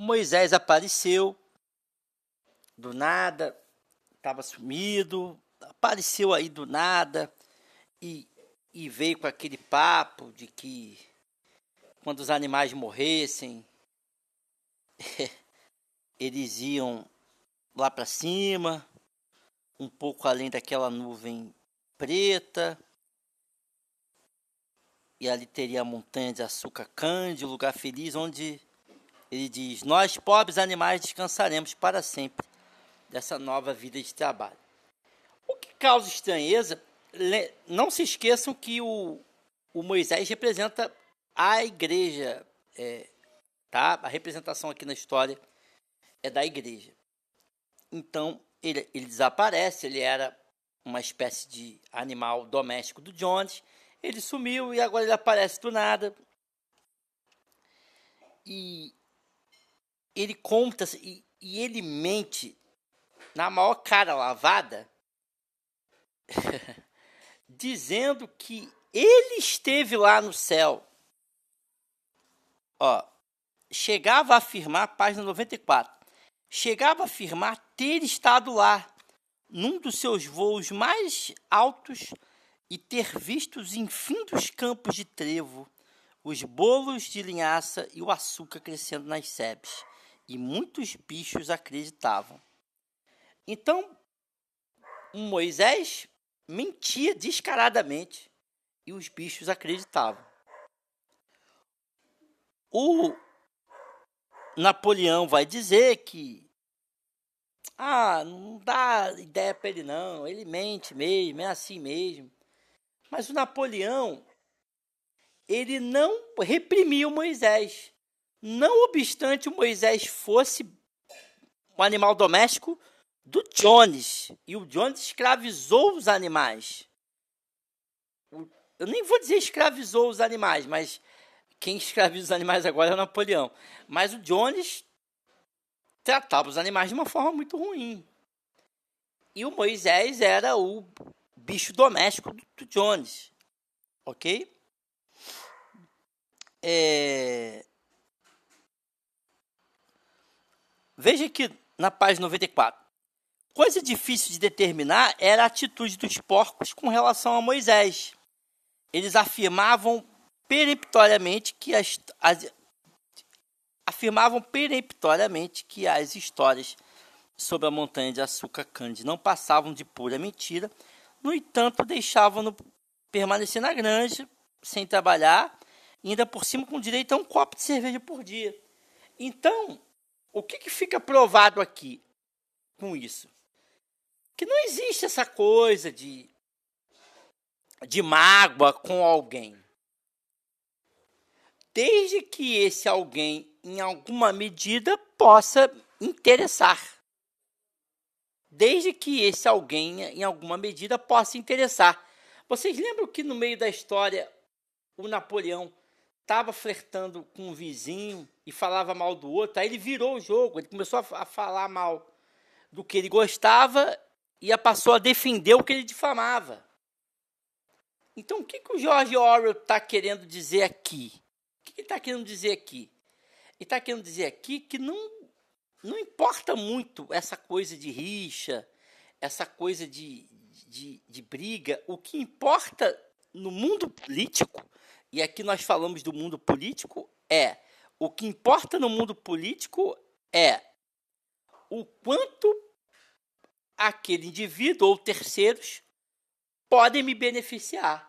Moisés apareceu do nada, estava sumido, apareceu aí do nada e, e veio com aquele papo de que quando os animais morressem, eles iam lá para cima, um pouco além daquela nuvem preta. E ali teria a montanha de açúcar cândido, lugar feliz, onde ele diz: Nós, pobres animais, descansaremos para sempre dessa nova vida de trabalho. O que causa estranheza, não se esqueçam que o, o Moisés representa a igreja, é, tá? A representação aqui na história é da igreja. Então, ele, ele desaparece, ele era uma espécie de animal doméstico do Jones, ele sumiu e agora ele aparece do nada. E ele conta e, e ele mente na maior cara lavada, dizendo que ele esteve lá no céu. Ó, chegava a afirmar, página 94, chegava a afirmar ter estado lá, num dos seus voos mais altos, e ter visto os infindos campos de trevo, os bolos de linhaça e o açúcar crescendo nas sebes. E muitos bichos acreditavam. Então, Moisés mentia descaradamente e os bichos acreditavam. O Napoleão vai dizer que ah, não dá ideia para ele não, ele mente mesmo, é assim mesmo. Mas o Napoleão ele não reprimiu Moisés. Não obstante Moisés fosse um animal doméstico do Jones, e o Jones escravizou os animais. Eu nem vou dizer escravizou os animais, mas quem escraviza os animais agora é o Napoleão. Mas o Jones tratava os animais de uma forma muito ruim. E o Moisés era o bicho doméstico do, Jones. Ok? É... Veja que na página 94. Coisa difícil de determinar era a atitude dos porcos com relação a Moisés. Eles afirmavam peremptoriamente que as, as afirmavam peremptoriamente que as histórias sobre a montanha de açúcar Candy não passavam de pura mentira. No entanto, deixavam-no permanecer na granja, sem trabalhar, ainda por cima com direito a um copo de cerveja por dia. Então, o que, que fica provado aqui com isso? Que não existe essa coisa de, de mágoa com alguém. Desde que esse alguém, em alguma medida, possa interessar. Desde que esse alguém, em alguma medida, possa interessar. Vocês lembram que no meio da história o Napoleão estava flertando com um vizinho e falava mal do outro, aí ele virou o jogo, ele começou a, a falar mal do que ele gostava e passou a defender o que ele difamava. Então, o que, que o George Orwell está querendo dizer aqui? O que ele está querendo dizer aqui? Ele está querendo dizer aqui que não, não importa muito essa coisa de rixa, essa coisa de, de, de briga. O que importa no mundo político e aqui nós falamos do mundo político, é o que importa no mundo político é o quanto aquele indivíduo ou terceiros podem me beneficiar.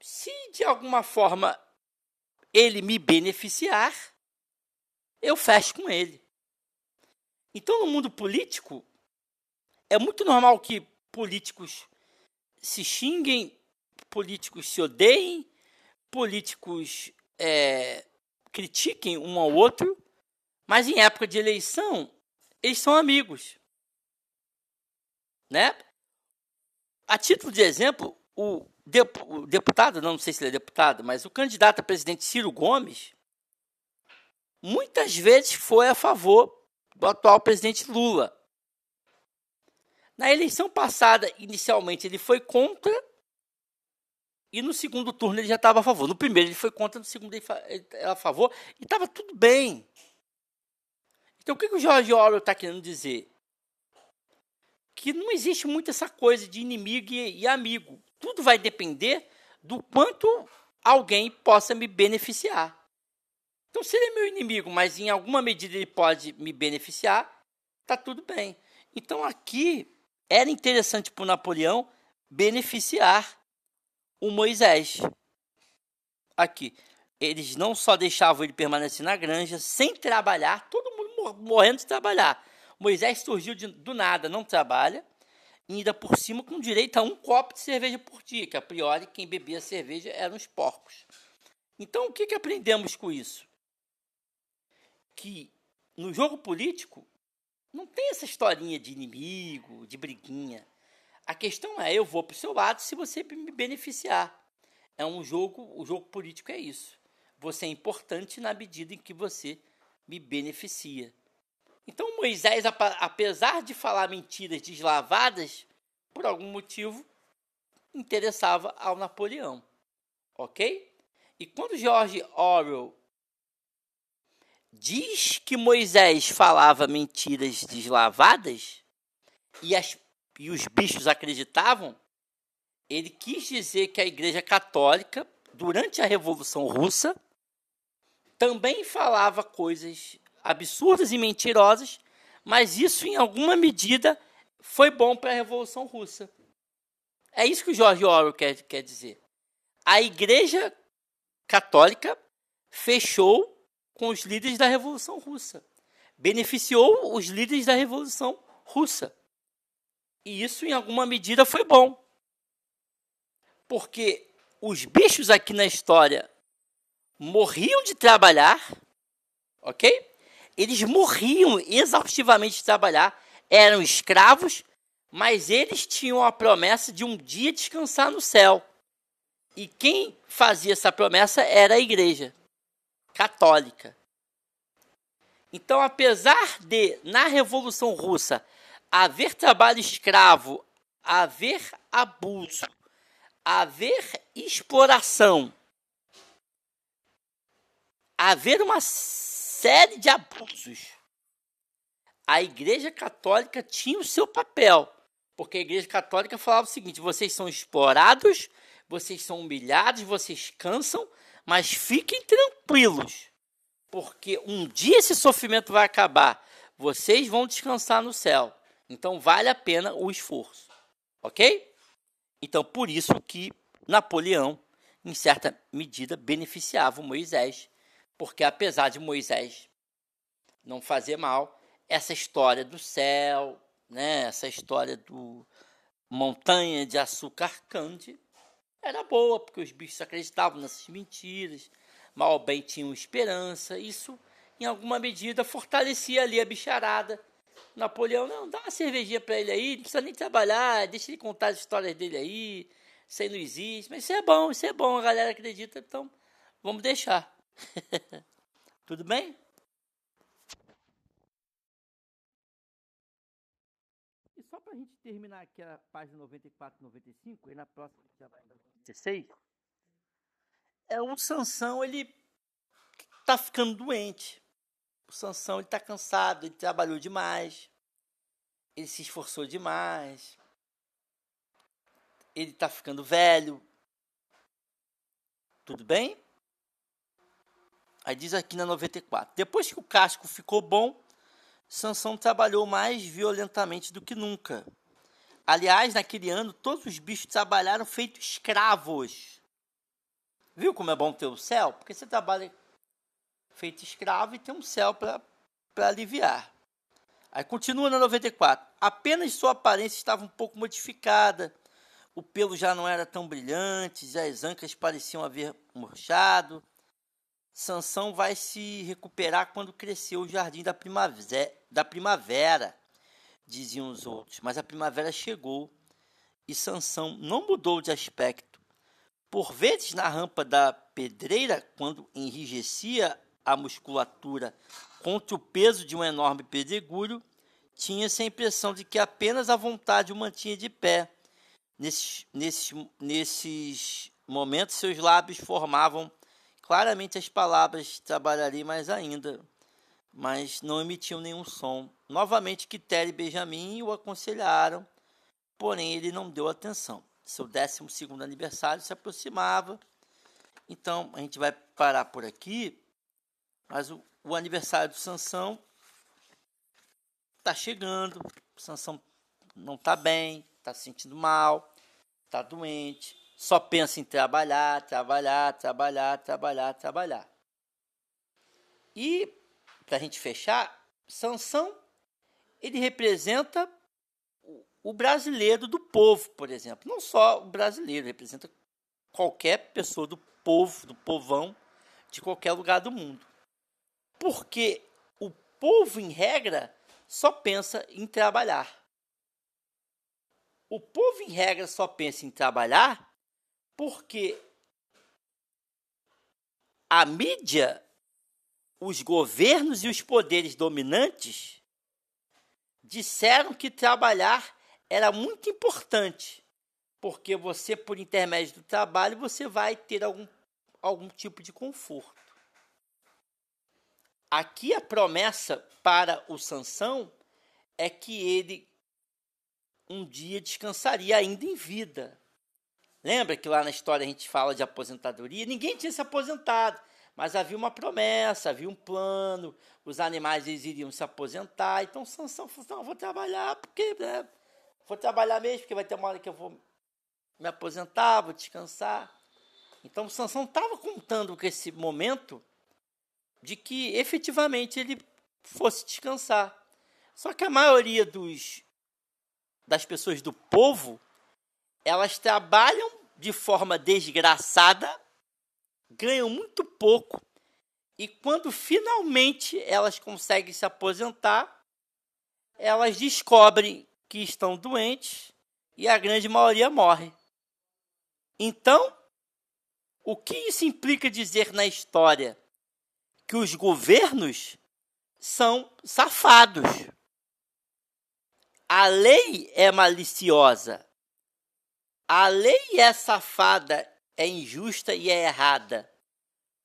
Se de alguma forma ele me beneficiar, eu fecho com ele. Então, no mundo político, é muito normal que políticos se xinguem, políticos se odeiem, políticos é, critiquem um ao outro, mas em época de eleição, eles são amigos. Né? A título de exemplo, o, deputado, não sei se ele é deputado, mas o candidato a presidente Ciro Gomes, muitas vezes foi a favor do atual presidente Lula. Na eleição passada, inicialmente, ele foi contra e no segundo turno ele já estava a favor. No primeiro ele foi contra, no segundo ele era a favor. E estava tudo bem. Então o que, que o George Orwell está querendo dizer? Que não existe muito essa coisa de inimigo e, e amigo. Tudo vai depender do quanto alguém possa me beneficiar. Então, se ele é meu inimigo, mas em alguma medida ele pode me beneficiar, tá tudo bem. Então, aqui era interessante para o Napoleão beneficiar o Moisés. Aqui, eles não só deixavam ele permanecer na granja sem trabalhar, todo mundo morrendo de trabalhar. Moisés surgiu de, do nada, não trabalha, e ainda por cima com direito a um copo de cerveja por dia, que a priori quem bebia cerveja eram os porcos. Então, o que, que aprendemos com isso? que no jogo político não tem essa historinha de inimigo, de briguinha. A questão é, eu vou para o seu lado se você me beneficiar. É um jogo, o jogo político é isso. Você é importante na medida em que você me beneficia. Então Moisés, apesar de falar mentiras deslavadas, por algum motivo, interessava ao Napoleão. Ok? E quando George Orwell diz que Moisés falava mentiras deslavadas e, as, e os bichos acreditavam, ele quis dizer que a Igreja Católica, durante a Revolução Russa, também falava coisas absurdas e mentirosas, mas isso, em alguma medida, foi bom para a Revolução Russa. É isso que o George Orwell quer, quer dizer. A Igreja Católica fechou com os líderes da Revolução Russa. Beneficiou os líderes da Revolução Russa. E isso, em alguma medida, foi bom. Porque os bichos aqui na história morriam de trabalhar, ok? Eles morriam exaustivamente de trabalhar, eram escravos, mas eles tinham a promessa de um dia descansar no céu. E quem fazia essa promessa era a igreja católica. Então, apesar de, na Revolução Russa, haver trabalho escravo, haver abuso, haver exploração, haver uma série de abusos, a Igreja Católica tinha o seu papel. Porque a Igreja Católica falava o seguinte: vocês são explorados, vocês são humilhados, vocês cansam, mas fiquem tranquilos, porque um dia esse sofrimento vai acabar. Vocês vão descansar no céu. Então vale a pena o esforço. Ok? Então por isso que Napoleão, em certa medida, beneficiava Moisés, porque apesar de Moisés não fazer mal, essa história do céu, né, essa história do montanha de açúcar cande, era boa, porque os bichos acreditavam nessas mentiras, mal ou bem tinham esperança. Isso, em alguma medida, fortalecia ali a bicharada. Napoleão, não, dá uma cervejinha para ele aí, não precisa nem trabalhar, deixa ele contar as histórias dele aí, isso aí não existe. Mas isso é bom, isso é bom, a galera acredita, então vamos deixar. Tudo bem? E só para a gente terminar aqui a página 94 95, e na próxima já vai 16, é o Sansão, ele tá ficando doente. O Sansão, ele tá cansado, ele trabalhou demais. Ele se esforçou demais. Ele tá ficando velho. Tudo bem? Aí diz aqui na 94. Depois que o casco ficou bom, Sansão trabalhou mais violentamente do que nunca. Aliás, naquele ano, todos os bichos trabalharam feito escravos. Viu como é bom ter o céu? Porque você trabalha feito escravo e tem um céu para aliviar. Aí continua na 94. Apenas sua aparência estava um pouco modificada. O pelo já não era tão brilhante, as ancas pareciam haver murchado. Sansão vai se recuperar quando cresceu o jardim da primavera, da primavera diziam os outros. Mas a primavera chegou e Sansão não mudou de aspecto. Por vezes, na rampa da pedreira, quando enrijecia a musculatura contra o peso de um enorme pedregulho, tinha-se a impressão de que apenas a vontade o mantinha de pé. Nesses, nesses, nesses momentos, seus lábios formavam claramente as palavras: trabalharei mais ainda. mas não emitiam nenhum som. Novamente, Quitéria e Benjamin o aconselharam, porém ele não deu atenção. Seu 12 aniversário se aproximava, então a gente vai parar por aqui, mas o, o aniversário do Sansão está chegando, Sansão não está bem, está se sentindo mal, está doente, só pensa em trabalhar, trabalhar, trabalhar, trabalhar, trabalhar. E, para a gente fechar, Sansão, ele representa o brasileiro do povo, por exemplo. Não só o brasileiro, representa qualquer pessoa do povo, do povão, de qualquer lugar do mundo. Porque o povo, em regra, só pensa em trabalhar. O povo, em regra, só pensa em trabalhar porque a mídia os governos e os poderes dominantes disseram que trabalhar era muito importante, porque você, por intermédio do trabalho, você vai ter algum, algum tipo de conforto. Aqui a promessa para o Sansão é que ele um dia descansaria ainda em vida. Lembra que lá na história a gente fala de aposentadoria? Ninguém tinha se aposentado. Mas havia uma promessa, havia um plano, os animais eles iriam se aposentar. Então Sansão falou: não, vou trabalhar, porque né, vou trabalhar mesmo, porque vai ter uma hora que eu vou me aposentar, vou descansar. Então Sansão estava contando com esse momento de que efetivamente ele fosse descansar. Só que a maioria dos das pessoas do povo, elas trabalham de forma desgraçada ganham muito pouco e quando finalmente elas conseguem se aposentar, elas descobrem que estão doentes e a grande maioria morre. Então, o que isso implica dizer na história? Que os governos são safados. A lei é maliciosa. A lei é safada é injusta e é errada,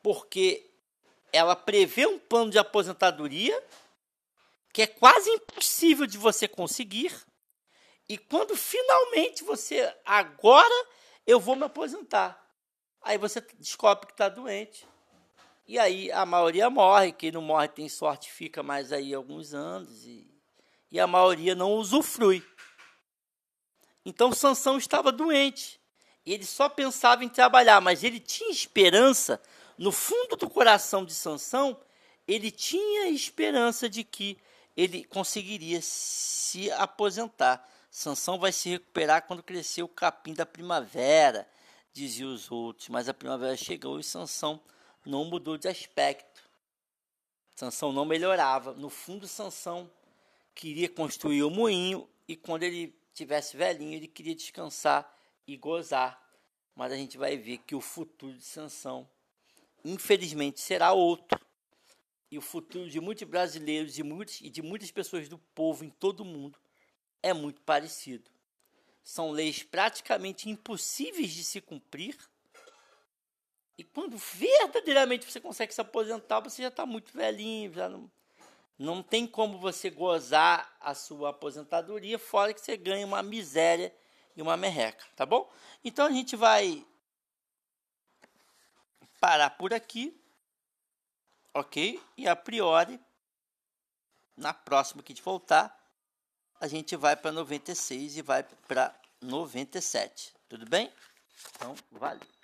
porque ela prevê um plano de aposentadoria que é quase impossível de você conseguir. E quando finalmente você agora eu vou me aposentar, aí você descobre que está doente. E aí a maioria morre, quem não morre tem sorte, fica mais aí alguns anos e, e a maioria não usufrui. Então Sansão estava doente ele só pensava em trabalhar, mas ele tinha esperança, no fundo do coração de Sansão, ele tinha esperança de que ele conseguiria se aposentar. Sansão vai se recuperar quando crescer o capim da primavera, diziam os outros, mas a primavera chegou e Sansão não mudou de aspecto. Sansão não melhorava. No fundo, Sansão queria construir o moinho e quando ele tivesse velhinho, ele queria descansar e gozar. Mas a gente vai ver que o futuro de Sansão, infelizmente, será outro. E o futuro de muitos brasileiros e, muitos, e de muitas pessoas do povo em todo o mundo é muito parecido. São leis praticamente impossíveis de se cumprir. E quando verdadeiramente você consegue se aposentar, você já está muito velhinho, já não, não tem como você gozar a sua aposentadoria, fora que você ganha uma miséria e uma merreca, tá bom? Então a gente vai parar por aqui, ok? E a priori, na próxima que a gente voltar, a gente vai para 96 e vai para 97, tudo bem? Então, valeu.